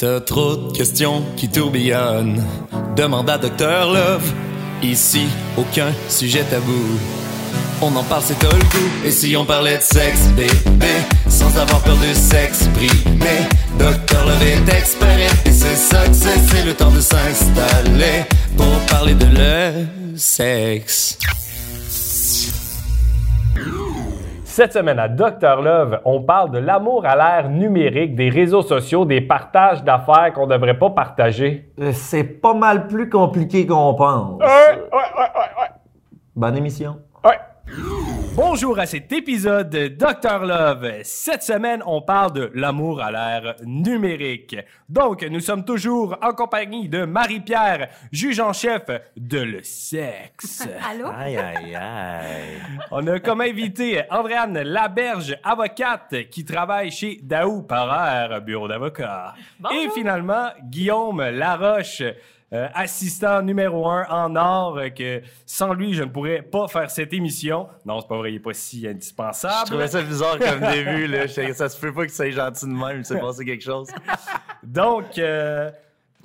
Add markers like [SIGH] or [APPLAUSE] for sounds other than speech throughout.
T'as trop de questions qui tourbillonnent. Demande à Docteur Love. Ici, aucun sujet tabou. On en parle, c'est tout le goût. Et si on parlait de sexe, bébé, sans avoir peur de s'exprimer. Docteur Love est expert et c'est ça que c'est. C'est le temps de s'installer pour parler de le sexe. Cette semaine à Dr Love, on parle de l'amour à l'ère numérique, des réseaux sociaux, des partages d'affaires qu'on ne devrait pas partager. Euh, C'est pas mal plus compliqué qu'on pense. Ouais, ouais, ouais, ouais, Bonne émission. ouais. Bonjour à cet épisode de Dr Love. Cette semaine, on parle de l'amour à l'ère numérique. Donc, nous sommes toujours en compagnie de Marie-Pierre, juge en chef de le sexe. [LAUGHS] Allô? Aïe, aïe, aïe. On a comme invité Andréane Laberge, avocate qui travaille chez Daou Parère, bureau d'avocat. Et finalement, Guillaume Laroche, euh, assistant numéro un en or, euh, que sans lui, je ne pourrais pas faire cette émission. Non, c'est pas vrai, il n'est pas si Je indispensable. trouvais ça bizarre comme début. Là. Je- Ça se peut pas que ça soit gentil de même. Il s'est passé quelque chose. [LAUGHS] Donc, euh,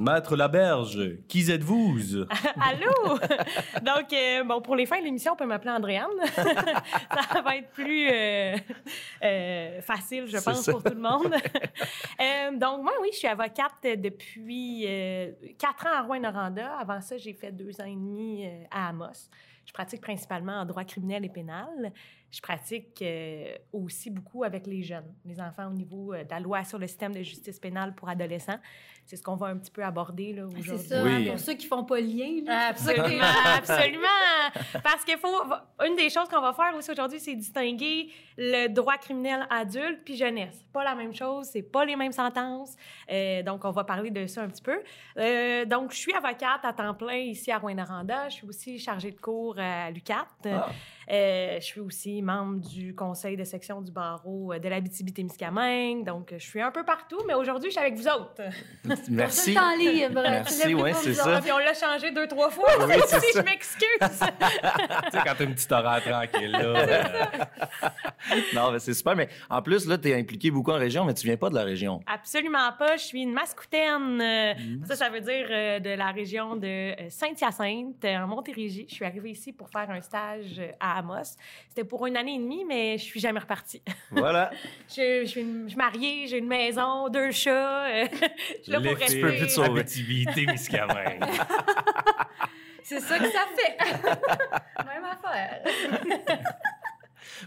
Maître Laberge, qui êtes-vous? [LAUGHS] Allô? Donc, euh, bon, pour les fins de l'émission, on peut m'appeler Andréane. [LAUGHS] ça va être plus euh, euh, facile, je pense, ça. pour tout le monde. [LAUGHS] Donc, moi, oui, je suis avocate depuis quatre ans à Rouen-Noranda. Avant ça, j'ai fait deux ans et demi à Amos. Je pratique principalement en droit criminel et pénal. Je pratique euh, aussi beaucoup avec les jeunes, les enfants au niveau euh, de la loi sur le système de justice pénale pour adolescents. C'est ce qu'on va un petit peu aborder là, C'est aujourd'hui. ça, Oui. hein, pour ceux qui font pas le lien. là. C'est ça Absolument, [LAUGHS] absolument. Parce qu'il faut. Une des choses qu'on va faire aussi aujourd'hui, c'est distinguer le droit criminel adulte puis jeunesse. Pas la même chose, c'est pas les mêmes sentences. Euh, donc, on va parler de ça un petit peu. Euh, donc, je suis avocate à temps plein ici à Rouen-Noranda. Je suis aussi chargée de cours à l'UCAT. Euh, je suis aussi membre du conseil de section du barreau de l'Abitibi-Témiscamingue. Donc, je suis un peu partout, mais aujourd'hui, je suis avec vous autres. [LAUGHS] Merci. En libre. Merci, pour c'est ça. Ah, puis on l'a changé deux, trois fois. Oui, ça. je m'excuse. [LAUGHS] tu sais, quand t'as une petite horaire tranquille, là. euh, Non, mais c'est super. Mais en plus, là, tu es impliqué beaucoup en région, mais tu viens pas de la région. Absolument pas. Je suis une mascoutaine. Euh, Mm. Ça, ça veut dire euh, de la région de euh, Saint-Hyacinthe, euh, en Montérégie. Je suis arrivée ici pour faire un stage euh, à Amos. C'était pour une année et demie, mais je suis jamais repartie. [LAUGHS] Voilà. je, je suis une- je suis mariée, j'ai une maison, deux chats. euh, je suis [LAUGHS] là pour rester. peux plus te sauver. [LAUGHS] C'est ça que ça fait. Même affaire.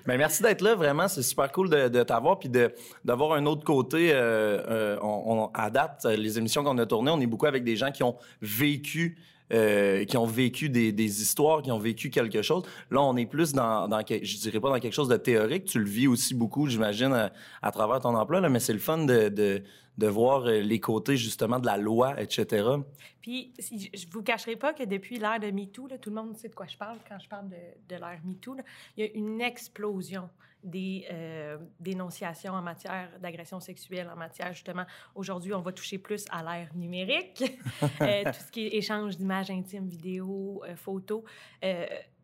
Ben, merci d'être là, vraiment. C'est super cool de, de t'avoir puis de, d'avoir un autre côté. euh, euh, on, on adapte les émissions qu'on a tournées. On est beaucoup avec des gens qui ont vécu. Euh, qui ont vécu des, histoires, qui ont vécu quelque chose. Là, on est plus dans, dans je dirais pas dans quelque chose de théorique. Tu le vis aussi beaucoup, j'imagine, à, travers ton emploi, là, mais c'est le fun de, de voir euh, les côtés, justement, de la loi, etc. Puis, si- je vous cacherai pas que depuis l'ère de MeToo, là, tout le monde sait de quoi je parle quand je parle de, de l'ère MeToo, il y a une explosion des euh, dénonciations en matière d'agression sexuelle, en matière, justement, aujourd'hui, on va toucher plus à l'ère numérique, [LAUGHS] Euh, tout ce qui est échange d'images intimes, vidéos, photos.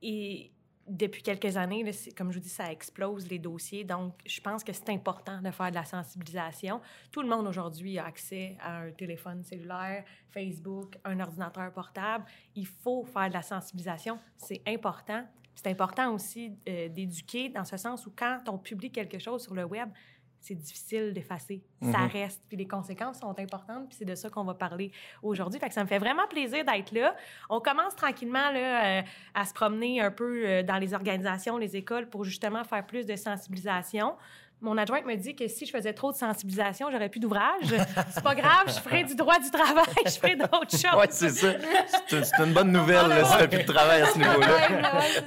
Et depuis quelques années, comme je vous dis, ça explose les dossiers. Donc, je pense que c'est important de faire de la sensibilisation. Tout le monde aujourd'hui a accès à un téléphone cellulaire, Facebook, un ordinateur portable. Il faut faire de la sensibilisation. C'est important. C'est important aussi euh, d'éduquer dans ce sens où quand on publie quelque chose sur le web, c'est difficile d'effacer. Ça Mhm. reste. Puis les conséquences sont importantes. Puis c'est de ça qu'on va parler aujourd'hui. Fait que ça me fait vraiment plaisir d'être là. On commence tranquillement là, euh, à se promener un peu euh, dans les organisations, les écoles pour justement faire plus de sensibilisation. Mon adjointe me dit que si je faisais trop de sensibilisation, j'aurais plus d'ouvrage. C'est pas grave, je ferai du droit du travail, je ferai d'autres choses. Ouais, c'est ça. C'est une, bonne nouvelle, là, si plus de travail à ce niveau-là.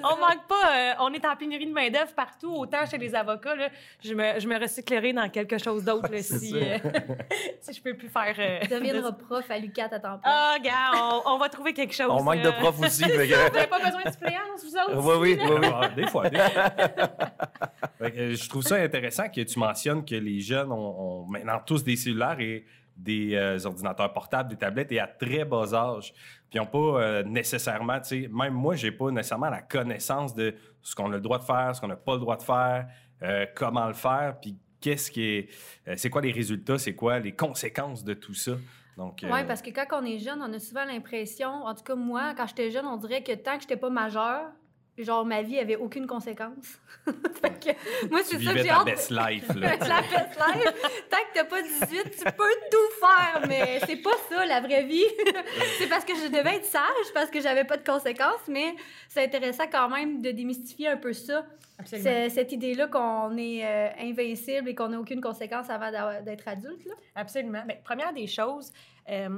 On manque pas, euh, on est en pénurie de main-d'œuvre partout, autant chez les avocats. Là, je, me, je me recyclerai dans quelque chose d'autre si, euh, [LAUGHS] si je peux plus faire. euh, Tu deviendras de- prof à l'UQAT à temps plein. Ah, gars, on, on va trouver quelque chose. On manque de profs aussi. [LAUGHS] Vous n'avez pas besoin de suppléance, vous autres? Oui, oui, oui, oui. Ah, des fois. des fois. [LAUGHS] Euh, je trouve ça intéressant que tu mentionnes que les jeunes ont, maintenant tous des cellulaires et des euh, ordinateurs portables, des tablettes et à très bas âge. Puis ils n'ont pas euh, nécessairement, tu sais, même moi, j'ai pas nécessairement la connaissance de ce qu'on a le droit de faire, ce qu'on n'a pas le droit de faire, euh, comment le faire, puis qu'est-ce qui est, c'est quoi les résultats, c'est quoi les conséquences de tout ça. Donc, Oui, parce que quand on est jeune, on a souvent l'impression, en tout cas moi, quand j'étais jeune, on dirait que tant que j'étais pas majeure, genre ma vie avait aucune conséquence. [LAUGHS] fait que [LAUGHS] moi, c'est ça que j'ai hâte. best life. [LAUGHS] Là, la best life. Tant que t'as pas 18, tu peux tout faire, mais c'est pas ça la vraie vie. c'est parce que je devais être sage, parce que j'avais pas de conséquences, mais c'est intéressant quand même de démystifier un peu ça. Cette idée-là qu'on est euh, invincible et qu'on n'a aucune conséquence avant d'être adulte. Là. Absolument. Mais première des choses, euh,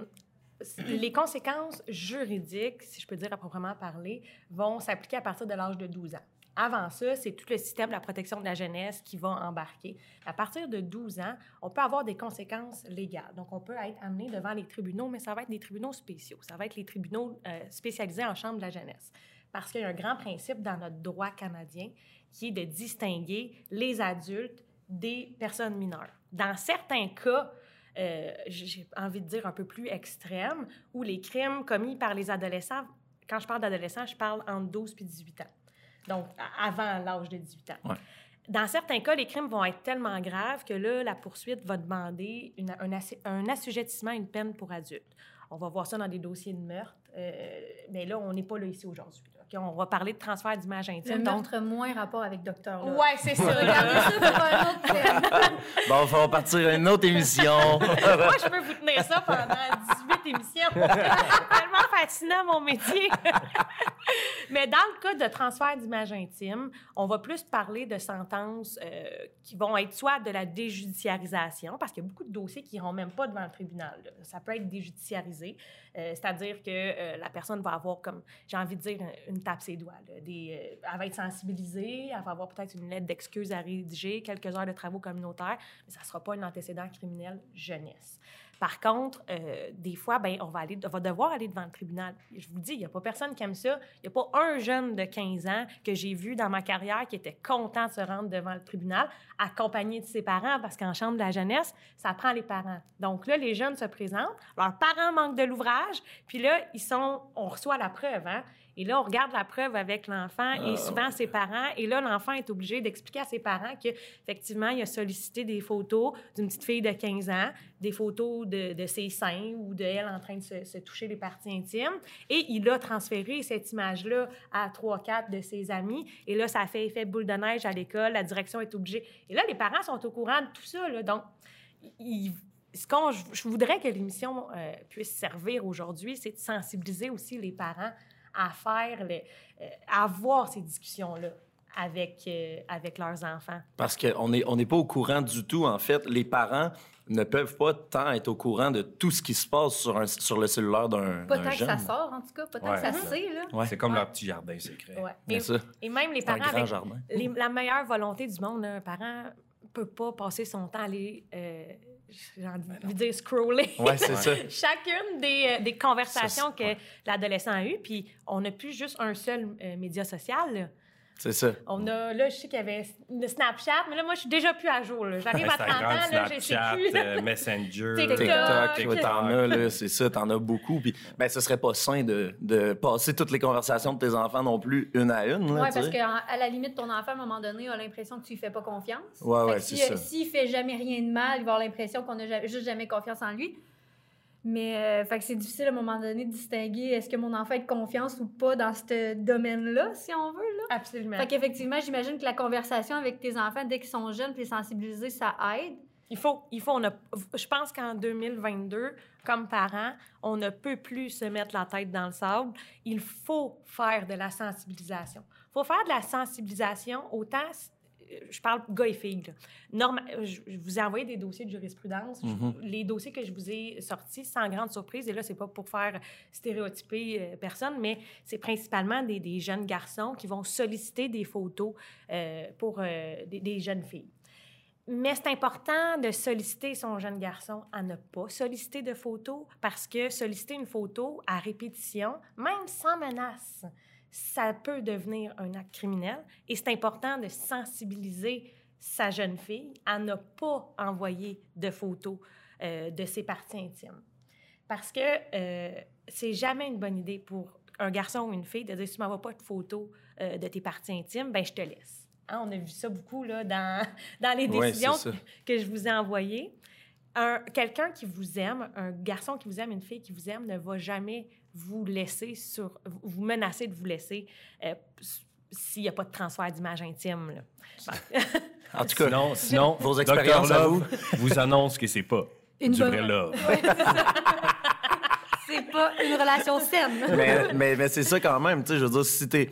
les conséquences juridiques, si je peux dire à proprement parler, vont s'appliquer à partir de l'âge de 12 ans. Avant ça, c'est tout le système de la protection de la jeunesse qui va embarquer. À partir de 12 ans, on peut avoir des conséquences légales. Donc, on peut être amené devant les tribunaux, mais ça va être des tribunaux spéciaux. Ça va être les tribunaux euh, spécialisés en chambre de la jeunesse. Parce qu'il y a un grand principe dans notre droit canadien qui est de distinguer les adultes des personnes mineures. Dans certains cas, euh, j'ai envie de dire un peu plus extrêmes, où les crimes commis par les adolescents, quand je parle d'adolescents, je parle entre 12 et 18 ans. Donc, avant l'âge de 18 ans. Dans certains cas, les crimes vont être tellement graves que là, la poursuite va demander une- un, assi- un assujettissement à une peine pour adulte. On va voir ça dans des dossiers de meurtre, euh, mais là, on n'est pas là ici aujourd'hui. On va parler de transfert d'image Le intime. donc- meurtre moins rapport avec docteur. Là. Ouais, c'est ça. Regardez ça pour un autre thème. Bon, il va partir une autre émission. Moi, je peux vous tenir ça pendant 18 émissions. [LAUGHS] Tellement fascinant, mon métier. [LAUGHS] Mais dans le cas de transfert d'image intime, on va plus parler de sentences euh, qui vont être soit de la déjudiciarisation, parce qu'il y a beaucoup de dossiers qui n'iront même pas devant le tribunal. Ça peut être déjudiciarisé, euh, c'est-à-dire que euh, la personne va avoir, comme j'ai envie de dire, une tape ses doigts. elle va être sensibilisée, elle va avoir peut-être une lettre d'excuse à rédiger, quelques heures de travaux communautaires, mais ça ne sera pas un antécédent criminel jeunesse. Par contre, euh, des fois, ben, on, va aller, on va devoir aller devant le tribunal. Je vous dis, il n'y a pas personne qui aime ça. Il n'y a pas un jeune de 15 ans que j'ai vu dans ma carrière qui était content de se rendre devant le tribunal, accompagné de ses parents, parce qu'en chambre de la jeunesse, ça prend les parents. Donc là, les jeunes se présentent, leurs parents manquent de l'ouvrage, puis là, ils sont, on reçoit la preuve, hein? Et là, on regarde la preuve avec l'enfant et souvent ses parents. Et là, l'enfant est obligé d'expliquer à ses parents qu'effectivement, il a sollicité des photos d'une petite fille de 15 ans, des photos de, ses seins ou de elle en train de se, toucher les parties intimes. Et il a transféré cette image-là à trois, quatre de ses amis. Et là, ça a fait effet boule de neige à l'école. La direction est obligée. Et là, les parents sont au courant de tout ça. Donc, ce qu'on, je, voudrais que l'émission euh, puisse servir aujourd'hui, c'est de sensibiliser aussi les parents à faire, les- euh, à avoir ces discussions-là avec, euh, avec leurs enfants. Parce qu'on on n'est pas au courant du tout, en fait. Les parents ne peuvent pas tant être au courant de tout ce qui se passe sur, un, sur le cellulaire d'un Pas tant que ça sort, en tout cas. Pas tant Ouais. que ça se sait, là. Ouais. C'est comme Ouais. leur petit jardin secret. Et, ça. et même les C'est un parents, grand avec jardin. les- la meilleure volonté du monde, un parent peut pas passer son temps à aller, euh, j'ai envie de dire, scroller. Ouais, c'est ça. [LAUGHS] Chacune des, euh, des conversations Ça, que ouais. l'adolescent a eues, puis on n'a plus juste un seul euh, média social. là. C'est ça. On a, là, je sais qu'il y avait le Snapchat, mais là, moi, je suis déjà plus à jour. J'arrive à 30 ans, Instagram, là, j'ai sais Snapchat, plus. euh, Messenger. TikTok. T'en as, là, c'est ça, t'en as beaucoup. Puis, ben, ce serait pas sain de, de passer toutes les conversations de tes enfants non plus une à une. Oui, parce qu'à la limite, ton enfant, à un moment donné, a l'impression que tu lui fais pas confiance. Ouais, que c'est si- ça. S'il fait jamais rien de mal, il va avoir l'impression qu'on n'a juste jamais confiance en lui. Mais euh, c'est difficile à un moment donné de distinguer est-ce que mon enfant a de confiance ou pas dans ce domaine-là, si on veut. Là. Absolument. Fait qu'effectivement, j'imagine que la conversation avec tes enfants, dès qu'ils sont jeunes, puis les sensibiliser, ça aide. Il faut, il faut, on a, je pense qu'en 2022, comme parents, on ne peut plus se mettre la tête dans le sable. Il faut faire de la sensibilisation. Il faut faire de la sensibilisation autant, je parle gars et filles. là. Norma- je, je vous ai envoyé des dossiers de jurisprudence. Je- Mhm. Les dossiers que je vous ai sortis, sans grande surprise, et là, c'est pas pour faire stéréotyper euh, personne, mais c'est principalement des, des jeunes garçons qui vont solliciter des photos euh, pour euh, des- des jeunes filles. Mais c'est important de solliciter son jeune garçon à ne pas solliciter de photos parce que solliciter une photo à répétition, même sans menace, ça peut devenir un acte criminel. Et c'est important de sensibiliser sa jeune fille à ne pas envoyer de photos euh, de ses parties intimes. Parce que euh, c'est jamais une bonne idée pour un garçon ou une fille de dire si tu m'envoies pas de photos euh, de tes parties intimes, ben je te laisse. hein, on a vu ça beaucoup là, dans, [LAUGHS] dans les décisions que je vous ai envoyées. Un- Quelqu'un qui vous aime, un garçon qui vous aime, une fille qui vous aime, ne va jamais vous laisser sur, vous menacer de vous laisser euh, s'il n'y a pas de transfert d'image intime. là. En tout cas, Sinon, [LAUGHS] sinon Vos expériences à Love [LAUGHS] vous annonce que c'est pas Une du bonne- vrai love. [LAUGHS] C'est pas une relation saine. mais, mais, mais c'est ça quand même, tu sais, je veux dire, si t'es...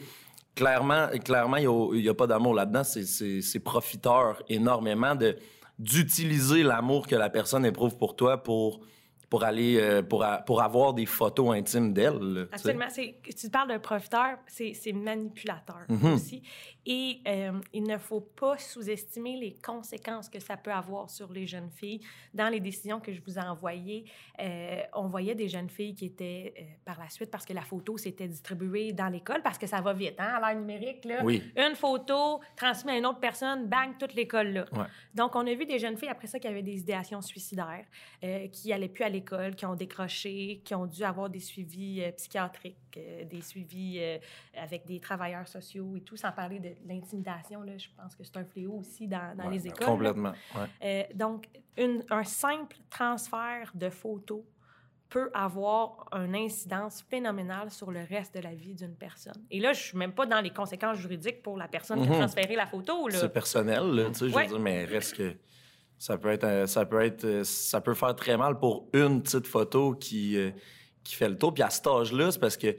Clairement, clairement, il n'y a, pas d'amour là-dedans. C'est- C'est c'est profiteur énormément de d'utiliser l'amour que la personne éprouve pour toi pour, pour aller euh, pour, a- pour avoir des photos intimes d'elle. Absolument. Tu parles d'un profiteur, c'est c'est manipulateur Mhm. aussi. Et euh, il ne faut pas sous-estimer les conséquences que ça peut avoir sur les jeunes filles. Dans les décisions que je vous ai envoyées, euh, on voyait des jeunes filles qui étaient par la suite, parce que la photo s'était distribuée dans l'école, parce que ça va vite, hein, à l'ère numérique. Là. Oui. Une photo transmise à une autre personne, bang, toute l'école là. Ouais. Donc, on a vu des jeunes filles après ça qui avaient des idéations suicidaires, qui n'allaient plus à l'école, qui ont décroché, qui ont dû avoir des suivis euh, psychiatriques, euh, des suivis euh, avec des travailleurs sociaux et tout, sans parler de l'intimidation. Je pense que c'est un fléau aussi dans, dans Ouais, les écoles. Complètement. ouais. Donc, une- un simple transfert de photos peut avoir une incidence phénoménale sur le reste de la vie d'une personne. Et là, je suis même pas dans les conséquences juridiques pour la personne qui a Mhm. transféré la photo. C'est personnel, là, tu sais, je veux dire, mais reste que ça peut être, euh, ça peut être, euh, ça peut faire très mal pour une petite photo qui, euh, qui fait le tour. Puis à cet âge-là, c'est parce que,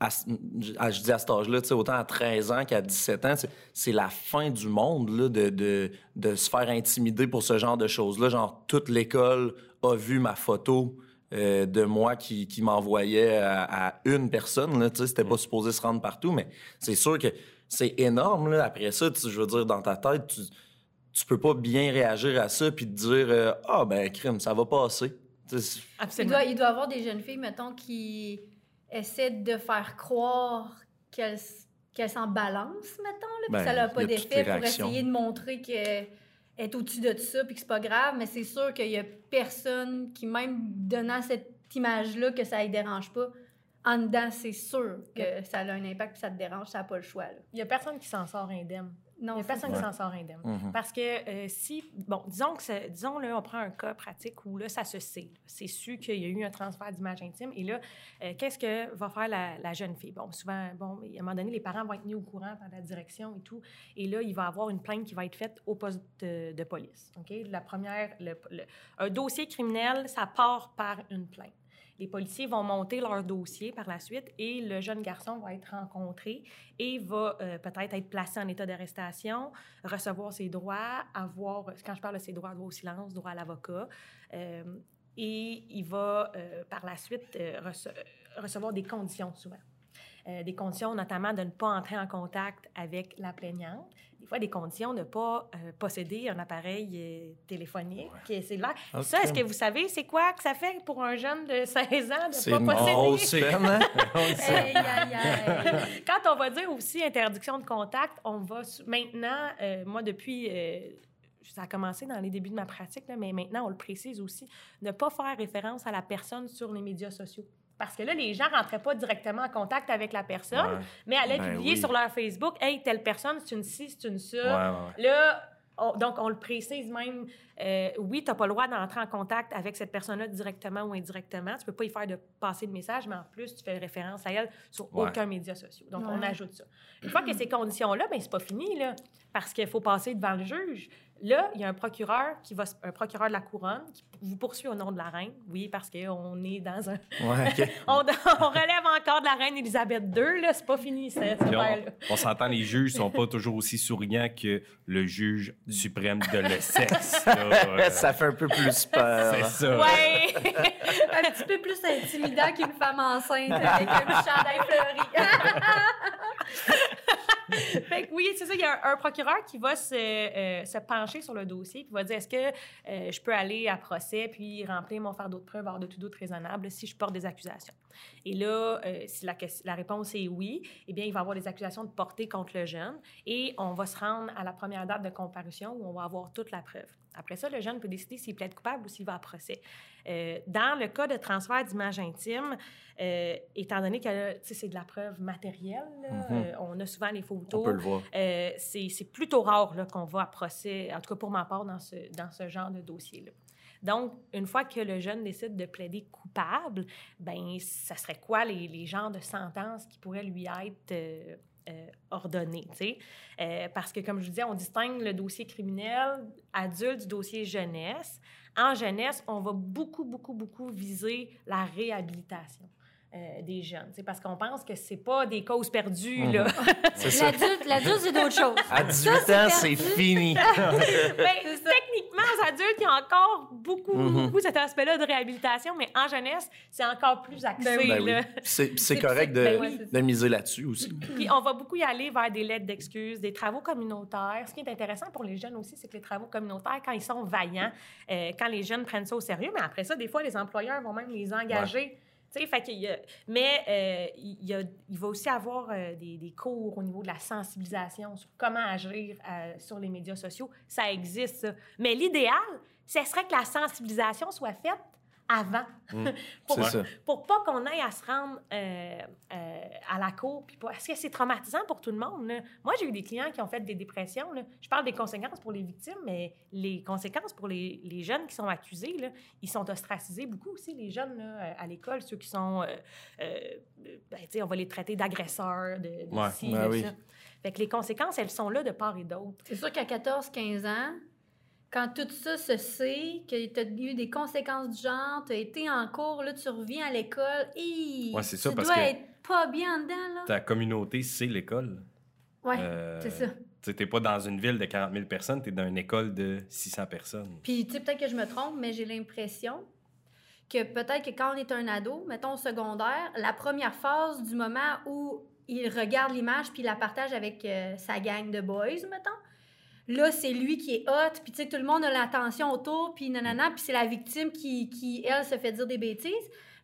à je dis à cet âge-là, tu sais, autant à 13 ans qu'à 17 ans, c'est- c'est la fin du monde, là, de, de, de se faire intimider pour ce genre de choses-là. Genre, toute l'école a vu ma photo. euh, de moi qui, qui m'envoyait à, à une personne. Là, tu sais, c'était pas supposé se rendre partout, mais c'est sûr que c'est énorme. Là. Après ça, tu- je veux dire, dans ta tête, tu, tu peux pas bien réagir à ça puis te dire euh, Ah, ben, crime, ça va passer. Il doit, il doit y avoir des jeunes filles, mettons, qui essaient de faire croire qu'elles qu'elles s'en balancent, mettons, là, puis Ben, que ça n'a pas d'effet pour essayer de montrer qu'elle est au-dessus de tout ça puis que c'est pas grave, mais c'est sûr qu'il y a personne qui, même donnant cette image-là, que ça ne dérange pas, en dedans, c'est sûr que ça a un impact puis ça te dérange, ça n'a pas le choix. là. Il y a personne qui s'en sort indemne. Il Non, y a personne qui s'en sort indemne. Mhm. Parce que euh, si, bon, disons que, disons là, on prend un cas pratique où là, ça se sait. C'est su qu'il y a eu un transfert d'image intime. Et là, euh, qu'est-ce que va faire la, la jeune fille? Bon, souvent, bon, à un moment donné, les parents vont être mis au courant par la direction et tout. Et là, il va y avoir une plainte qui va être faite au poste de, de police. OK? La première, le- le- un dossier criminel, ça part par une plainte. Les policiers vont monter leur dossier par la suite et le jeune garçon va être rencontré et va euh, peut-être être placé en état d'arrestation, recevoir ses droits, avoir, quand je parle de ses droits, droit au silence, droit à l'avocat, euh, et il va euh, par la suite rece- recevoir des conditions souvent. Euh, des conditions notamment de ne pas entrer en contact avec la plaignante, des fois des conditions de ne pas euh, posséder un appareil euh, téléphonique, cellulaire. Ok. Ça, est-ce que vous savez, c'est quoi que ça fait pour un jeune de [LAUGHS] 16 ans de ne pas posséder? hein? [LAUGHS] Aïe, aïe, aïe. Quand on va dire aussi interdiction de contact, on va maintenant, euh, moi depuis, ça a commencé dans les débuts de ma pratique, là, mais maintenant on le précise aussi, ne pas faire référence à la personne sur les médias sociaux. Parce que là, les gens ne rentraient pas directement en contact avec la personne, Ouais. mais allaient Ben publier oui. sur leur Facebook, hey, telle personne, c'est une ci, c'est une ça. Ouais, ouais. Là, on- donc, on le précise même. euh, oui, tu n'as pas le droit d'entrer en contact avec cette personne-là directement ou indirectement. Tu peux pas y faire de passer de message, mais en plus, tu fais référence à elle sur Ouais. aucun média social. Donc, on ajoute ça. Une fois que ces conditions-là, ben c'est pas fini, là, parce qu'il faut passer devant le juge. Là, il y a un procureur qui va, un procureur de la couronne qui vous poursuit au nom de la reine. Oui, parce qu'on est dans un, Ouais, [LAUGHS] on, on relève encore de la reine Élisabeth II. Là, c'est pas fini cette affaire-là. on, on s'entend, les juges sont pas toujours aussi souriants que le juge suprême de le sexe. là. [LAUGHS] Euh, ça fait un peu plus peur. C'est ça. Ouais. [LAUGHS] un petit peu plus intimidant qu'une femme enceinte avec un chandail fleuri. [LAUGHS] Fait que oui, c'est ça. Il y a un, un procureur qui va se, euh, se pencher sur le dossier puis va dire est-ce que euh, je peux aller à procès puis remplir mon fardeau de preuve hors de tout doute raisonnable si je porte des accusations? Et là, euh, si la, réponse est oui, eh bien, il va y avoir des accusations de portée contre le jeune et on va se rendre à la première date de comparution où on va avoir toute la preuve. Après ça, le jeune peut décider s'il plaide coupable ou s'il va à procès. Dans le cas de transfert d'image intime, euh, étant donné que c'est de la preuve matérielle, là, euh, on a souvent les photos. On peut le voir. Euh, c'est plutôt rare qu'on va à procès, en tout cas pour ma part, dans ce, dans ce genre de dossier-là. Donc, une fois que le jeune décide de plaider coupable, ben, ça serait quoi les, les genres de sentences qui pourraient lui être euh, euh, ordonnées? Euh, parce que, comme je vous disais, on distingue le dossier criminel adulte du dossier jeunesse. En jeunesse, on va beaucoup, beaucoup, beaucoup viser la réhabilitation. Euh, des jeunes, sais, parce qu'on pense que c'est pas des causes perdues, là. [LAUGHS] C'est ça. L'adulte, l'adulte, c'est d'autres choses. À 18 Ça, ans, c'est fini. [LAUGHS] Ben, techniquement, aux adultes, il y a encore beaucoup, Mhm. beaucoup cet aspect-là de réhabilitation, mais en jeunesse, c'est encore plus axé. Ben oui. Ben. C'est c'est C'est- correct de, ben de miser là-dessus aussi. Puis on va beaucoup y aller vers des lettres d'excuses, des travaux communautaires. Ce qui est intéressant pour les jeunes aussi, c'est que les travaux communautaires, quand ils sont vaillants, euh, quand les jeunes prennent ça au sérieux, mais après ça, des fois, les employeurs vont même les engager. Y mais euh, il, y il va aussi avoir euh, des, des cours au niveau de la sensibilisation sur comment agir euh, sur les médias sociaux. Ça existe, ça. Mais l'idéal, ce serait que la sensibilisation soit faite avant. [LAUGHS] pour, Mmh. C'est ça. pour pas qu'on aille à se rendre euh, euh, à la cour. Puis Parce que c'est traumatisant pour tout le monde. là? Moi, j'ai eu des clients qui ont fait des dépressions. là. Je parle des conséquences pour les victimes, mais les conséquences pour les, les jeunes qui sont accusés, là, ils sont ostracisés beaucoup aussi, les jeunes là, euh, à l'école, ceux qui sont... euh, euh, ben, tu sais, on va les traiter d'agresseurs, de, de Ouais. ci, Ben de oui. ça. Fait que les conséquences, elles sont là de part et d'autre. C'est sûr qu'à 14-15 ans, quand tout ça se sait, que tu as eu des conséquences du genre, tu as été en cours, là, tu reviens à l'école, et Ouais, c'est ça, tu parce dois que- être pas bien dedans, là. Ta communauté, c'est l'école. Ouais, Euh, c'est ça. Tu t'es pas dans une ville de 40 000 personnes, t'es dans une école de 600 personnes. Puis, tu sais, peut-être que je me trompe, mais j'ai l'impression que peut-être que quand on est un ado, mettons au secondaire, la première phase du moment où il regarde l'image puis il la partage avec euh, sa gang de boys, mettons, là, c'est lui qui est hot, puis tu sais, tout le monde a l'attention autour, puis nanana, puis c'est la victime qui, qui, elle, se fait dire des bêtises.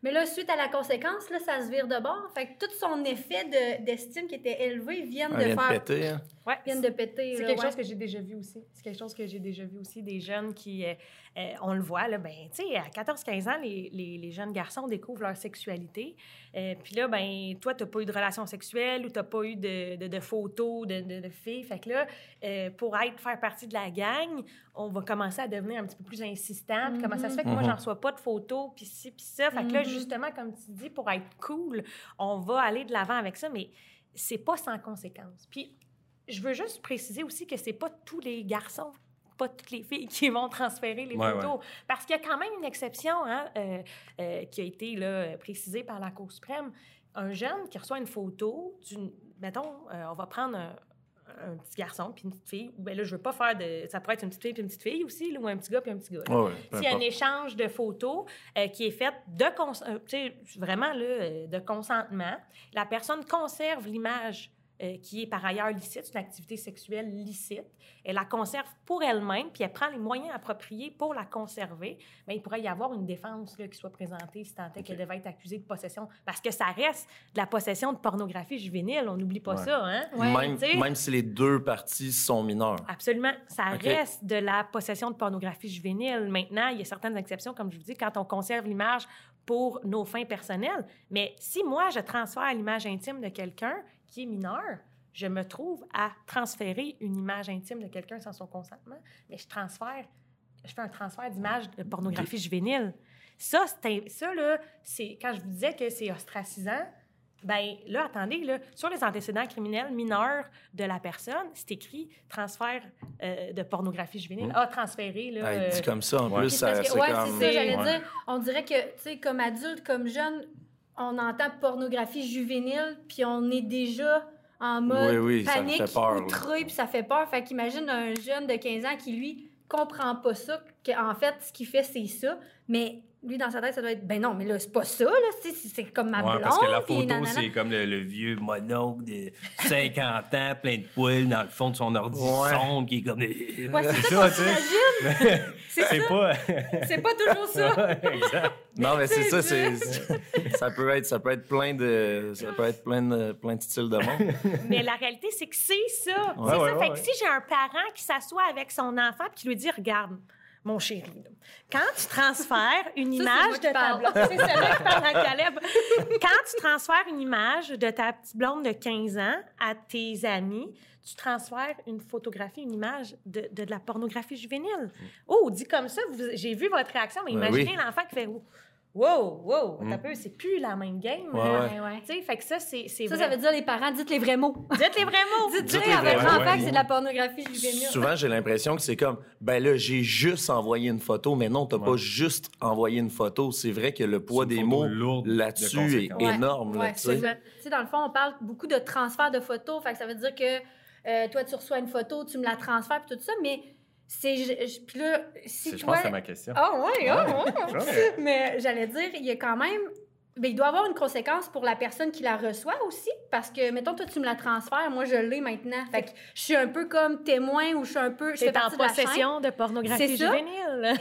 Mais là, suite à la conséquence, là, ça se vire de bord. Fait que tout son effet de- d'estime qui était élevé vient On de vient de faire... péter. hein. Ouais, Vient de péter. C'est quelque ouais. chose que j'ai déjà vu aussi. C'est quelque chose que j'ai déjà vu aussi, des jeunes qui, euh, euh, on le voit, là, ben, tu sais, à 14-15 ans, les, les- les jeunes garçons découvrent leur sexualité. Euh, Puis là, ben, toi, t'as pas eu de relation sexuelle ou t'as pas eu de, de- de photos de, de- de filles. Fait que là, euh, pour être, faire partie de la gang, on va commencer à devenir un petit peu plus insistant. Puis comment ça se fait que moi, Mhm. j'en reçois pas de photos, puis ci, puis ça. Fait que là, Mhm. justement, comme tu dis, pour être cool, on va aller de l'avant avec ça, mais c'est pas sans conséquence. Puis je veux juste préciser aussi que c'est pas tous les garçons, pas toutes les filles qui vont transférer les Ouais, photos. Parce qu'il y a quand même une exception hein, euh, euh, qui a été là, précisée par la Cour suprême. Un jeune qui reçoit une photo d'une. Mettons, euh, on va prendre un, un petit garçon puis une petite fille. Ou bien là, je veux pas faire de. Ça pourrait être une petite fille puis une petite fille aussi, là, ou un petit gars puis un petit gars. Ouais, S'il y a un échange de photos qui est fait de cons- vraiment là, de consentement, la personne conserve l'image euh, qui est par ailleurs licite, c'est une activité sexuelle licite. Elle la conserve pour elle-même, puis elle prend les moyens appropriés pour la conserver. Mais il pourrait y avoir une défense là, qui soit présentée si tant est qu'elle devait être accusée de possession. Parce que ça reste de la possession de pornographie juvénile, on n'oublie pas Ouais. ça. Hein? Ouais. Même, si les deux parties sont mineures. Absolument. Ça reste de la possession de pornographie juvénile. Maintenant, il y a certaines exceptions, comme je vous dis, quand on conserve l'image pour nos fins personnelles. Mais si moi, je transfère l'image intime de quelqu'un qui est mineur, je me trouve à transférer une image intime de quelqu'un sans son consentement, mais je transfère, je fais un transfert d'image de pornographie juvénile. Ça, ça là, c'est quand je vous disais que c'est ostracisant. Ben là, attendez, là, sur les antécédents criminels mineurs de la personne, c'est écrit transfert euh, de pornographie juvénile. Ah, transféré, là. Hey, euh, dit comme ça, en Ouais. plus, C'est ouais, comme... c'est ça, j'allais Ouais. dire. On dirait que, tu sais, comme adulte, comme jeune, on entend pornographie juvénile, puis on est déjà en mode Oui, oui, ça panique, fait peur, outré, puis ça fait peur. Fait qu'imagine un jeune de 15 ans qui, lui, comprend pas ça, qu'en fait, ce qu'il fait, c'est ça. Mais lui, dans sa tête, ça doit être, ben non, mais là, c'est pas ça, là, c'est, comme ma Ouais, blonde. parce que la puis photo, c'est comme le, le vieux monocle de 50 ans, plein de poils dans le fond de son ordi Ouais. sombre qui est comme. Ouais, c'est C'est ça, ça, qu'on tu sais. [LAUGHS] C'est C'est ça. pas. C'est pas toujours ça. [LAUGHS] exact. Non, mais c'est ça, c'est- c'est... ça peut être, ça peut être plein de... Ça peut être plein de, plein de styles de monde. [LAUGHS] Mais la réalité, c'est que c'est ça. Ouais, c'est ouais, ça. ouais, fait que si j'ai un parent qui s'assoit avec son enfant et qui lui dit Regarde, mon chéri, quand tu transfères une image de ta parle. blonde, c'est celle-là [LAUGHS] qui parle à Caleb. Quand tu transfères une image de ta petite blonde de 15 ans à tes amis, tu transfères une photographie, une image de, de, de la pornographie juvénile. Oh, dit comme ça, j'ai vu votre réaction, mais Ben imaginez oui. l'enfant qui fait Wow, wow, un peu, c'est plus la même game. Ouais, là. ouais. Ouais, ouais. Tu sais, fait que ça, c'est c'est Ça, vrai. ça veut dire les parents, dites les vrais mots. Dites les vrais mots. Dites-le les à vrais votre mots, enfant ouais. que c'est de la pornographie juvénile. Souvent, j'ai l'impression que c'est comme, ben là, j'ai juste envoyé une photo, mais non, t'as pas juste envoyé une photo. C'est vrai que le poids des mots là-dessus est énorme. là. Tu sais, dans le fond, on parle beaucoup de transfert de photos. Fait que ça veut dire que euh, toi, tu reçois une photo, tu me la transfères, puis tout ça, mais c'est. je- Puis là, si Je toi. pense que c'est ma question. Ah, ouais, ah, ouais. Ouais. Mais j'allais dire, il y a quand même. Ben, il doit y avoir une conséquence pour la personne qui la reçoit aussi, parce que, mettons, toi, tu me la transfères, moi, je l'ai maintenant. Fait que je suis un peu comme témoin ou je suis un peu. Je fais C'est en partie de la possession de pornographie C'est ça. juvénile.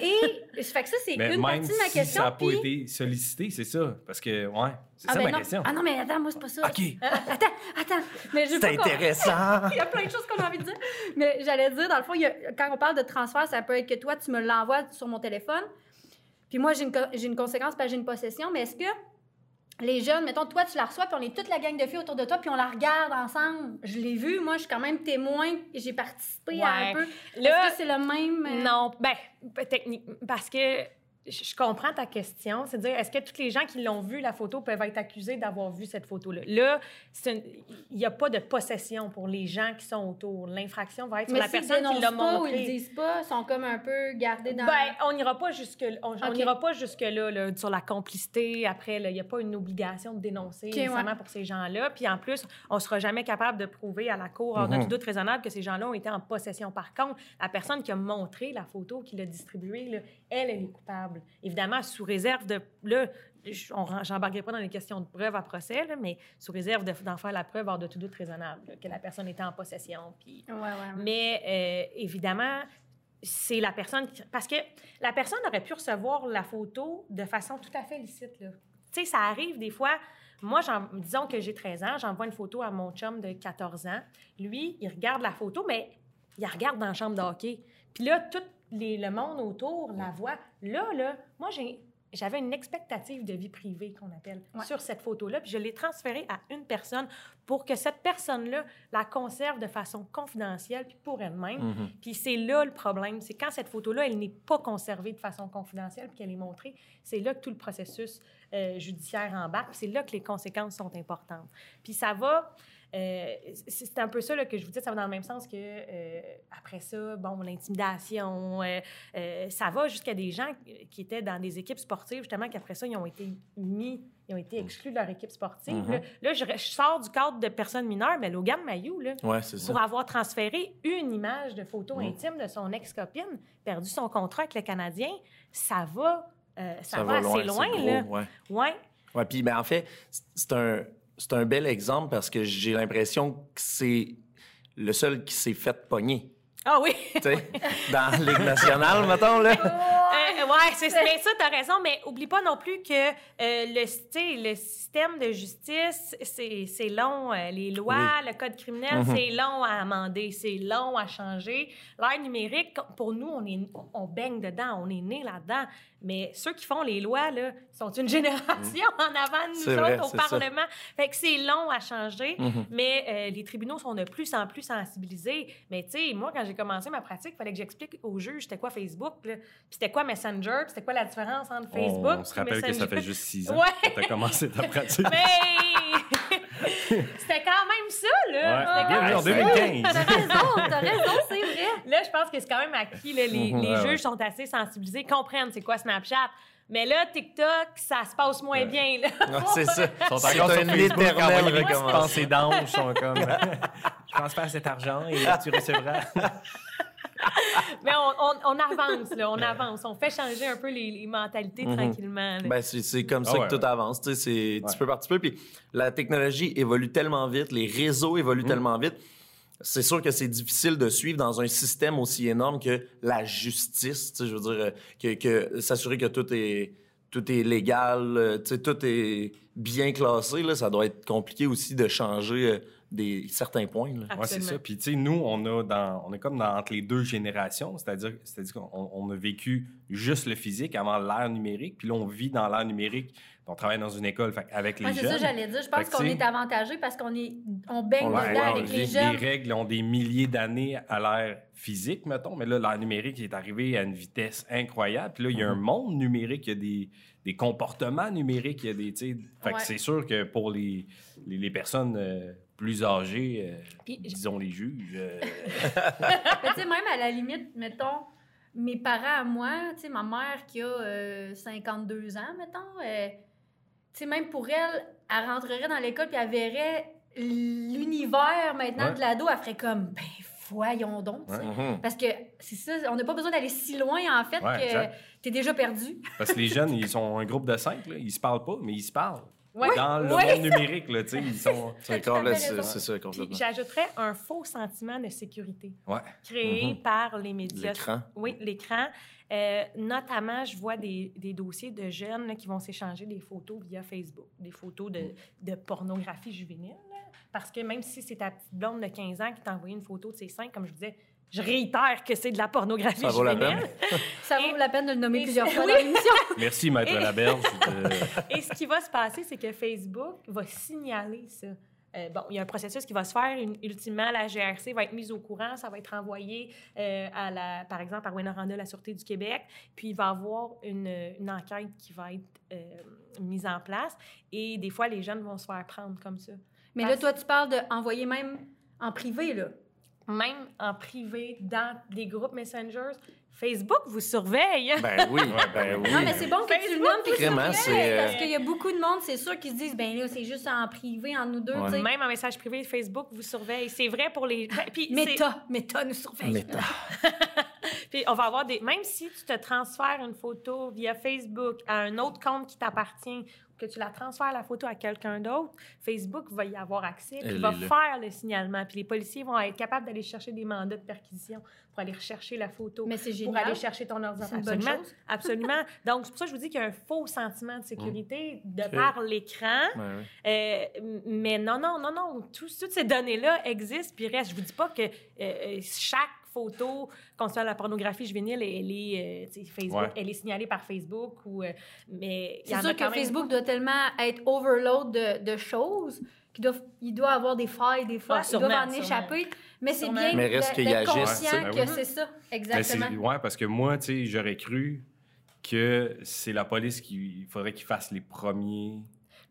Et [LAUGHS] fait que ça, c'est Mais une même partie de ma si question. ça n'a pas puis- été sollicité, c'est ça. Parce que, ouais, c'est Ah, ça ben ma non. question. Ah non, mais attends, moi, c'est pas ça. OK. Attends, attends. Mais je veux C'est intéressant. [LAUGHS] Il y a plein de choses qu'on a envie de dire. Mais j'allais dire, dans le fond, il y a- quand on parle de transfert, ça peut être que toi, tu me l'envoies sur mon téléphone. Puis moi, j'ai une, co- j'ai une conséquence, parce que j'ai une possession. Mais est-ce que les jeunes, mettons, toi, tu la reçois, puis on est toute la gang de filles autour de toi, puis on la regarde ensemble. Je l'ai vu, moi, je suis quand même témoin, et j'ai participé à un peu. Là, Est-ce que c'est le même. euh, Non, ben, technique, parce que je comprends ta question. C'est de dire, est-ce que tous les gens qui l'ont vu, la photo, peuvent être accusés d'avoir vu cette photo-là? Là, il n'y a pas de possession pour les gens qui sont autour. L'infraction va être sur Mais la personne qui l'a pas ou ils montré. disent pas, ils sont comme un peu gardés dans. Ben, on n'ira pas jusque on, on Ok. ira pas jusque là, là, sur la complicité. Après, il n'y a pas une obligation de dénoncer Ok, nécessairement ouais. pour ces gens-là. Puis en plus, on sera jamais capable de prouver à la cour, hors de tout doute raisonnable, que ces gens-là ont été en possession. Par contre, la personne qui a montré la photo, qui l'a distribuée, là, elle, elle est coupable. Évidemment, sous réserve de là. J'embarquerai pas dans les questions de preuve à procès, là, mais sous réserve de- d'en faire la preuve hors de tout doute raisonnable, là, que la personne était en possession. Puis Ouais, ouais, ouais. mais euh, évidemment, c'est la personne qui... Parce que la personne aurait pu recevoir la photo de façon tout à fait licite. là. Tu sais, ça arrive des fois... Moi, disons que j'ai 13 ans, j'envoie une photo à mon chum de 14 ans. Lui, il regarde la photo, mais il la regarde dans la chambre de hockey. Puis là, tout les- le monde autour la voit. Là, là, moi. J'avais une expectative de vie privée qu'on appelle Ouais. sur cette photo-là, puis je l'ai transférée à une personne pour que cette personne-là la conserve de façon confidentielle puis pour elle-même. Mhm. Puis c'est là le problème, c'est quand cette photo-là, elle n'est pas conservée de façon confidentielle puis qu'elle est montrée, c'est là que tout le processus euh, judiciaire embarque, puis c'est là que les conséquences sont importantes. Puis ça va, euh, c'est un peu ça là, que je vous dis, ça va dans le même sens que euh, après ça, bon, l'intimidation, euh, ça va jusqu'à des gens qui étaient dans des équipes sportives, justement, qu'après ça, ils ont été mis, ils ont été exclus de leur équipe sportive. Là, Là, je, je sors du cadre de personnes mineures, mais Logan Mayou, là, Ouais, c'est ça. pour avoir transféré une image de photo Mm. intime de son ex-copine, perdu son contrat avec le Canadien, ça va, ça, Ça va, assez loin, gros, là. ouais. Ouais. Ouais, puis ben, en fait, c'est un, c'est un bel exemple parce que j'ai l'impression que c'est le seul qui s'est fait pogner. Ah oui. Tu sais, [LAUGHS] dans la Ligue nationale, mettons, là. Ouais, c'est mais ça, t'as raison, mais oublie pas non plus que euh, le, système de justice, c'est c'est long. euh, les lois, le code criminel, Mhm. c'est long à amender, c'est long à changer. L'ère numérique, pour nous, on, est, on baigne dedans, on est né là-dedans. Mais ceux qui font les lois, là, sont une [LAUGHS] génération en avant de nous vrai, autres au c'est ça. Parlement. Fait que c'est long à changer, Mhm. mais euh, les tribunaux sont de plus en plus sensibilisés. Mais tu sais, moi, quand j'ai commencé ma pratique, il fallait que j'explique aux juges c'était quoi Facebook, puis c'était quoi Messenger, puis c'était quoi la différence entre Facebook On se rappelle que ça Messenger? fait juste six ans [LAUGHS] Ouais. que tu as commencé ta pratique. Mais [LAUGHS] c'était quand même ça, là. Ouais. C'était quand même en ça. 2015. T'as raison, t'as raison, c'est vrai. Là, je pense que c'est quand même acquis. Là, les Mhm. les Ouais, juges ouais. sont assez sensibilisés, comprennent c'est quoi Snapchat. Mais là, TikTok, ça se passe moins Ouais. bien. Là. Ouais, c'est ça. Ils sont C'est encore sur Facebook, éternel envoyer des petites recommencement. pensées d'ange, ils sont comme... [LAUGHS] Je transfère cet argent et tu recevras. Mais on, on- on avance, là, on avance. On fait changer un peu les, les mentalités Mhm. tranquillement. là. Ben, c'est, c'est comme ça Ah ouais, que tout ouais. avance. Tu sais, c'est petit Ouais. peu par petit peu. Puis la technologie évolue tellement vite, les réseaux évoluent tellement vite. C'est sûr que c'est difficile de suivre dans un système aussi énorme que la justice. Tu sais, je veux dire, euh, que, que s'assurer que tout est, tout est légal, euh, tu sais, tout est bien classé. Là, ça doit être compliqué aussi de changer, euh, des certains points. Là. Ouais, c'est ça. Puis, tu sais, nous, on, a dans, on est comme dans, entre les deux générations, c'est-à-dire c'est-à-dire qu'on on a vécu juste le physique avant l'ère numérique, puis là, on vit dans l'ère numérique, on travaille dans une école fait, avec les Ouais, c'est ça, j'allais dire. Je pense qu'on est avantagé parce qu'on est, on baigne On- dedans ouais, ouais, avec les, les les jeunes. règles ont des milliers d'années à l'ère physique, mettons, mais là, l'ère numérique est arrivée à une vitesse incroyable. Puis là, il y Mm-hmm. a un monde numérique, il y a des, des comportements numériques, il y a des. tu sais, Fait que Ouais. c'est sûr que pour les, les, les personnes euh, plus âgées, euh, Puis, disons les juges, euh, [LAUGHS] Mais tu sais, même à la limite, mettons, mes parents à moi, tu sais, ma mère qui a euh, 52 ans, mettons, euh, tu sais, même pour elle, elle rentrerait dans l'école puis elle verrait l'univers maintenant Ouais. de l'ado, elle ferait comme, ben voyons donc, tu. Ouais. Mhm. Parce que c'est ça, on n'a pas besoin d'aller si loin, en fait, Ouais, que exact. t'es déjà perdu. parce que les jeunes, ils sont un groupe de cinq, là, ils se parlent pas, mais ils se parlent. Ouais. Dans le Ouais. monde numérique, là, ils sont. [LAUGHS] C'est ça, complètement. j'ajouterais un faux sentiment de sécurité Ouais. créé Mhm. par les médias. L'écran. Oui, l'écran. Euh, notamment, je vois des, des dossiers de jeunes là, qui vont s'échanger des photos via Facebook, des photos de, de pornographie juvénile. là. Parce que même si c'est ta petite blonde de 15 ans qui t'a envoyé une photo de ses seins, comme je vous disais, je réitère que c'est de la pornographie Ça vaut la juvénile. [LAUGHS] Ça vaut la peine de le nommer et- plusieurs fois oui. dans l'émission. [LAUGHS] Merci, Maître Laberge. de- [LAUGHS] Et ce qui va se passer, c'est que Facebook va signaler ça. Euh, bon, il y a un processus qui va se faire. Une- ultimement, la GRC va être mise au courant. Ça va être envoyé, euh, à la, par exemple, à Rwanda, la Sûreté du Québec. Puis, il va y avoir une, une enquête qui va être euh, mise en place. Et des fois, les jeunes vont se faire prendre comme ça. Mais là, toi, tu parles d'envoyer même en privé, là. Même en privé, dans des groupes Messengers, Facebook vous surveille. Ben [LAUGHS] oui, ben oui. Non, mais c'est bon que tu le Facebook, nommes, vrai, euh, Parce qu'il y a beaucoup de monde, c'est sûr, qui se disent, ben là, c'est juste en privé, en nous deux, Ouais. Même en message privé, Facebook vous surveille. C'est vrai pour les... Ben, puis c'est- Méta, méta nous surveille. Méta. [LAUGHS] Puis on va avoir des. Même si tu te transfères une photo via Facebook à un autre compte qui t'appartient, que tu la transfères la photo à quelqu'un d'autre, Facebook va y avoir accès, puis va là. faire le signalement. Puis les policiers vont être capables d'aller chercher des mandats de perquisition pour aller rechercher la photo. Mais c'est pour aller chercher ton ordinateur. C'est une bonne Absolument. chose. [LAUGHS] Absolument. Donc, c'est pour ça que je vous dis qu'il y a un faux sentiment de sécurité de par l'écran. Ouais, ouais. Euh, mais non, non, non, non. Tout- toutes ces données-là existent. Puis reste, je vous dis pas que euh, chaque photo concernant la pornographie juvénile, elle est, euh, Facebook, Ouais. elle est signalée par Facebook. Ou, euh, mais C'est sûr a que même Facebook doit tellement être overload de, de choses qu'il doit, il doit avoir des failles des fois. Ah, il doit en sûrement. échapper. Mais c'est bien Mais reste d'être agissent, conscient tu que. Ben c'est ça. Ben, Exactement. c'est- ouais, parce que moi, tu sais, j'aurais cru que c'est la police qui il faudrait qu'ils fassent les premiers.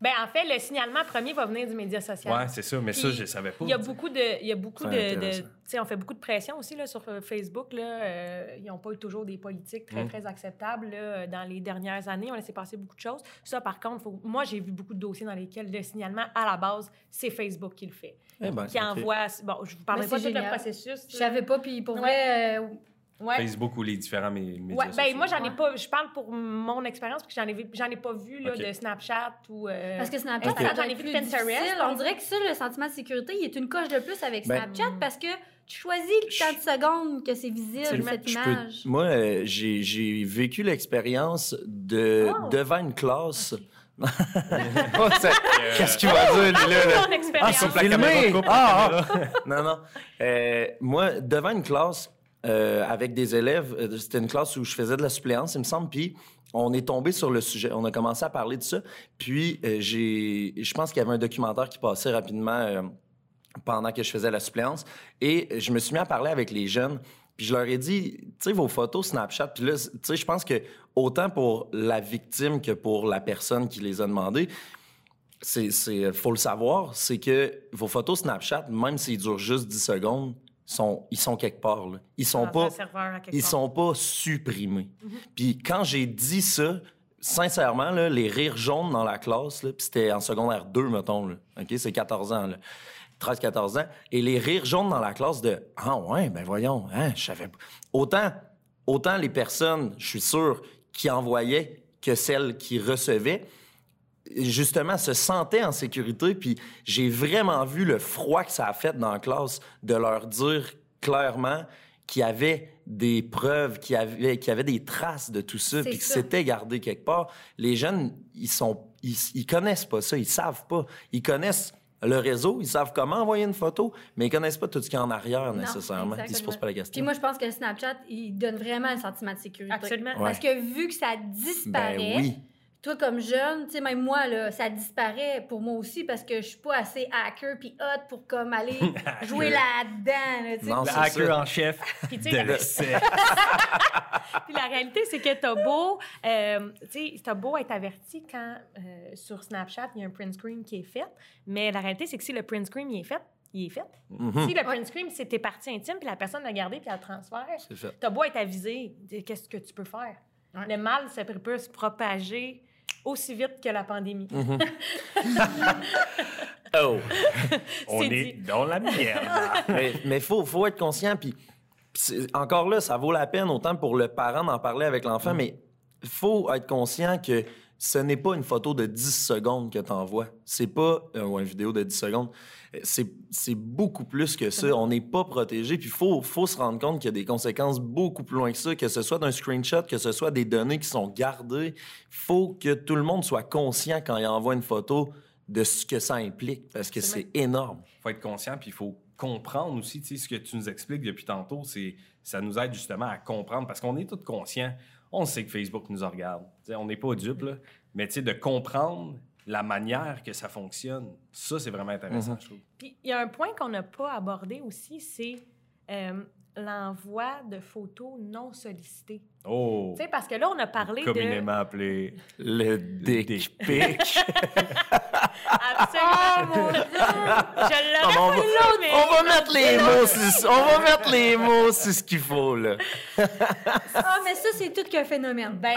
Ben, en fait, le signalement premier va venir du média social. Ouais, c'est ça, mais ça, je savais pas. Il y a beaucoup de, il y a beaucoup de, on fait beaucoup de pression aussi là sur euh, Facebook là. euh, ils n'ont pas eu toujours des politiques très Mm. très acceptables là, dans les dernières années. On a laissé passer beaucoup de choses. Ça, par contre, faut- moi j'ai vu beaucoup de dossiers dans lesquels le signalement à la base c'est Facebook qui le fait, Eh ben, qui envoie. Bon, je vous parlerai Mais pas c'est de tout le processus. Je là. savais pas, puis pour Ouais. vrai, euh, Ouais. Facebook ou les différents mé- médias Ouais, ben moi j'en ai pas. Je parle pour mon expérience parce que j'en ai j'en ai pas vu là, de Snapchat ou. euh, parce que Snapchat, Ok. ça doit J'en ai vu plus de Pinterest, On dirait que ça, le sentiment de sécurité, il est une coche de plus avec Ben- Snapchat parce que tu choisis le temps de secondes que c'est visible, cette Je peux- image. moi, euh, j'ai j'ai vécu l'expérience de Oh. devant une classe. [LAUGHS] Oh, ça- Qu'est-ce qu'il va dire, lui, là? là? Ton expérience. Ah, c'est la filmé! Ah, ah. non, non. Euh, moi, devant une classe euh, avec des élèves, euh, c'était une classe où je faisais de la suppléance, il me semble, puis on est tombé sur le sujet. On a commencé à parler de ça. Puis, euh, j'ai, je pense qu'il y avait un documentaire qui passait rapidement pendant que je faisais la suppléance. Et je me suis mis à parler avec les jeunes. Puis je leur ai dit, tu sais, vos photos Snapchat. Puis là, tu sais, je pense que autant pour la victime que pour la personne qui les a demandées, c'est, faut le savoir, c'est que vos photos Snapchat, même s'ils durent juste 10 secondes, sont, ils sont quelque part. Là. Ils sont pas, ils part. sont pas supprimés. Puis quand j'ai dit ça, sincèrement, là, les rires jaunes dans la classe, puis c'était en secondaire 2, mettons, là, OK? C'est 14 ans, là. 13-14 ans. Et les rires jaunes dans la classe de « Ah ouais, ben voyons, hein, je savais pas. » Autant, autant les personnes, je suis sûr, qui envoyaient que celles qui recevaient, justement, se sentaient en sécurité. Puis j'ai vraiment vu le froid que ça a fait dans la classe de leur dire clairement qu'il y avait des preuves, qu'il y avait, qu'il y avait des traces de tout ça, puis que c'était gardé quelque part. Les jeunes, ils sont, ils, ils connaissent pas ça, ils savent pas. Ils connaissent le réseau, ils savent comment envoyer une photo, mais ils connaissent pas tout ce qu'il y a en arrière Non, nécessairement. Ils se posent pas la Puis question. moi, je pense que Snapchat, il donne vraiment un sentiment de sécurité. Absolument. Ouais. Parce que vu que ça disparaît, Ben oui. Toi comme jeune, tu sais, même moi, là, ça disparaît pour moi aussi parce que je suis pas assez hacker puis hot pour comme aller [LAUGHS] jouer là-dedans. là. Non, Le c'est hacker ça. en chef Puis, tu de sais, la-. [LAUGHS] Puis la réalité, c'est que t'as beau, euh, tu sais, t'as beau être averti quand euh, sur Snapchat, il y a un print screen qui est fait, mais la réalité, c'est que si le print screen il est fait, il est fait. Mhm. Si le print screen, c'est tes parties intimes, puis la personne l'a gardé, puis elle le transfère, t'as beau être avisé, qu'est-ce que tu peux faire? Le mal, ça peut se propager aussi vite que la pandémie. [LAUGHS] Oh! On est dit. dans la merde. [LAUGHS] mais mais faut, faut être conscient. Puis encore là, ça vaut la peine autant pour le parent d'en parler avec l'enfant, mais faut être conscient que ce n'est pas une photo de 10 secondes que tu envoies. C'est pas euh, ou une vidéo de 10 secondes. Euh, C'est, c'est beaucoup plus que ça. On n'est pas protégé. Puis il faut, faut se rendre compte qu'il y a des conséquences beaucoup plus loin que ça, que ce soit d'un screenshot, que ce soit des données qui sont gardées. faut que tout le monde soit conscient quand il envoie une photo de ce que ça implique, parce que c'est énorme. faut être conscient, puis il faut comprendre aussi, tu sais, ce que tu nous expliques depuis tantôt, c'est ça nous aide justement à comprendre, parce qu'on est tous conscients. On sait que Facebook nous regarde. Tu sais, on n'est pas dupes, là. Mais de comprendre la manière que ça fonctionne, ça, c'est vraiment intéressant, je trouve. Puis il y a un point qu'on n'a pas abordé aussi, c'est euh, l'envoi de photos non sollicitées. Oh! Tu sais, parce que là, on a parlé de... Communément appelé Le dick dick pic. [LAUGHS] Absolument. Je l'aurais Ah, on, va, mais... on va mettre les mots, sur- on va mettre les mots sur ce qu'il faut là. Ah, mais ça, c'est tout qu'un phénomène. Ben,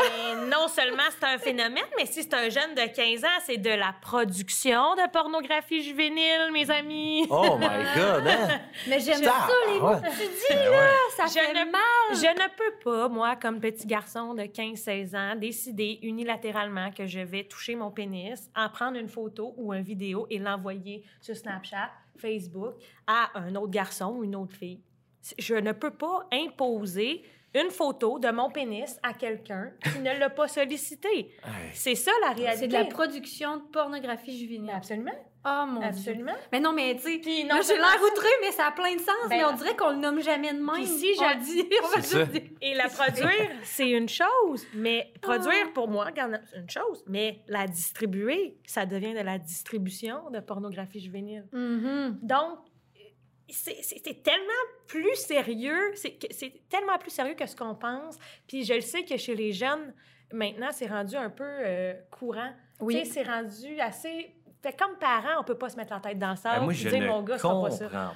non seulement c'est un phénomène, mais si c'est un jeune de 15 ans, c'est de la production de pornographie juvénile, mes amis. Oh my god, hein? [LAUGHS] Mais j'aime Ah, ça, les mots ouais. que tu dis, là. Ça Je fait ne- mal. Je ne peux pas, moi, comme petit garçon de 15-16 ans, décider unilatéralement que je vais toucher mon pénis, en prendre une photo ou une vidéo et l'envoyer sur Snapchat, Facebook, à un autre garçon ou une autre fille. Je ne peux pas imposer une photo de mon pénis à quelqu'un qui ne l'a pas sollicité. C'est ça la réalité. C'est de la production de pornographie juvénile. Absolument. Oh mon dieu. Absolument. Mais non, mais tu sais, j'ai l'air outré, mais ça a plein de sens. Ben, mais on dirait qu'on le nomme jamais de même. Puis si on je- dit, on va C'est ça. juste dire. Et la produire, c'est une chose, mais produire, pour moi, c'est une chose, mais la distribuer, ça devient de la distribution de pornographie juvénile. Mhm. Donc, c'est tellement plus sérieux, c'est tellement plus sérieux que ce qu'on pense. Puis je le sais que chez les jeunes, maintenant, c'est rendu un peu euh, courant. Oui. C'est rendu assez... Fait comme parent, on peut pas se mettre la tête dans le sable Ben, moi, et je dire, ne mon gars, pas comprends ça. pas.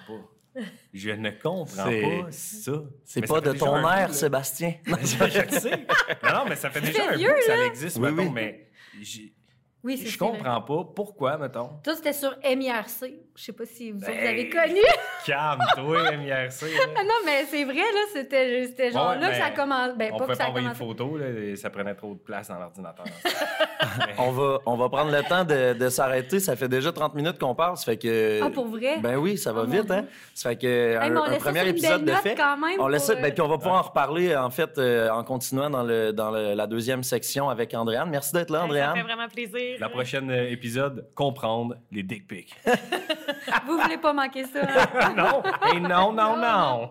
Je ne comprends C'est- pas ça. C'est pas de ton bout, air. Sébastien. [LAUGHS] je, je le sais. Non, non, mais ça fait déjà un vieux, bout que ça existe, Oui, mettons, oui. mais Oui, c'est je comprends pas pourquoi, mettons? Toi, c'était sur MIRC. Je sais pas si vous, avez Ben, connu. [LAUGHS] Calme-toi, MIRC. là. Ah non, mais c'est vrai, là, c'était genre Ouais, là que ça commence. Ben, On pas pouvait que ça pas envoyer commencé. photos, là, et ça prenait trop de place dans l'ordinateur. [LAUGHS] [LAUGHS] On va, on va prendre le temps de, de s'arrêter. Ça fait déjà 30 minutes qu'on parle. Ça fait que. Ah, pour vrai? Ben oui, ça va Oh, mon vite, hein? Ça fait que. Hey, on un, ça premier épisode de belle note fait. quand même On laisse ça, pour, ben, euh, puis on va pouvoir en reparler, en fait, euh, en continuant dans, le, dans le- la deuxième section avec Andréane. Merci d'être là, Ça Andréane. fait vraiment plaisir. La prochaine euh, épisode, comprendre les dick pics. [LAUGHS] Vous voulez pas manquer ça? hein? [LAUGHS] non, et non, non, non.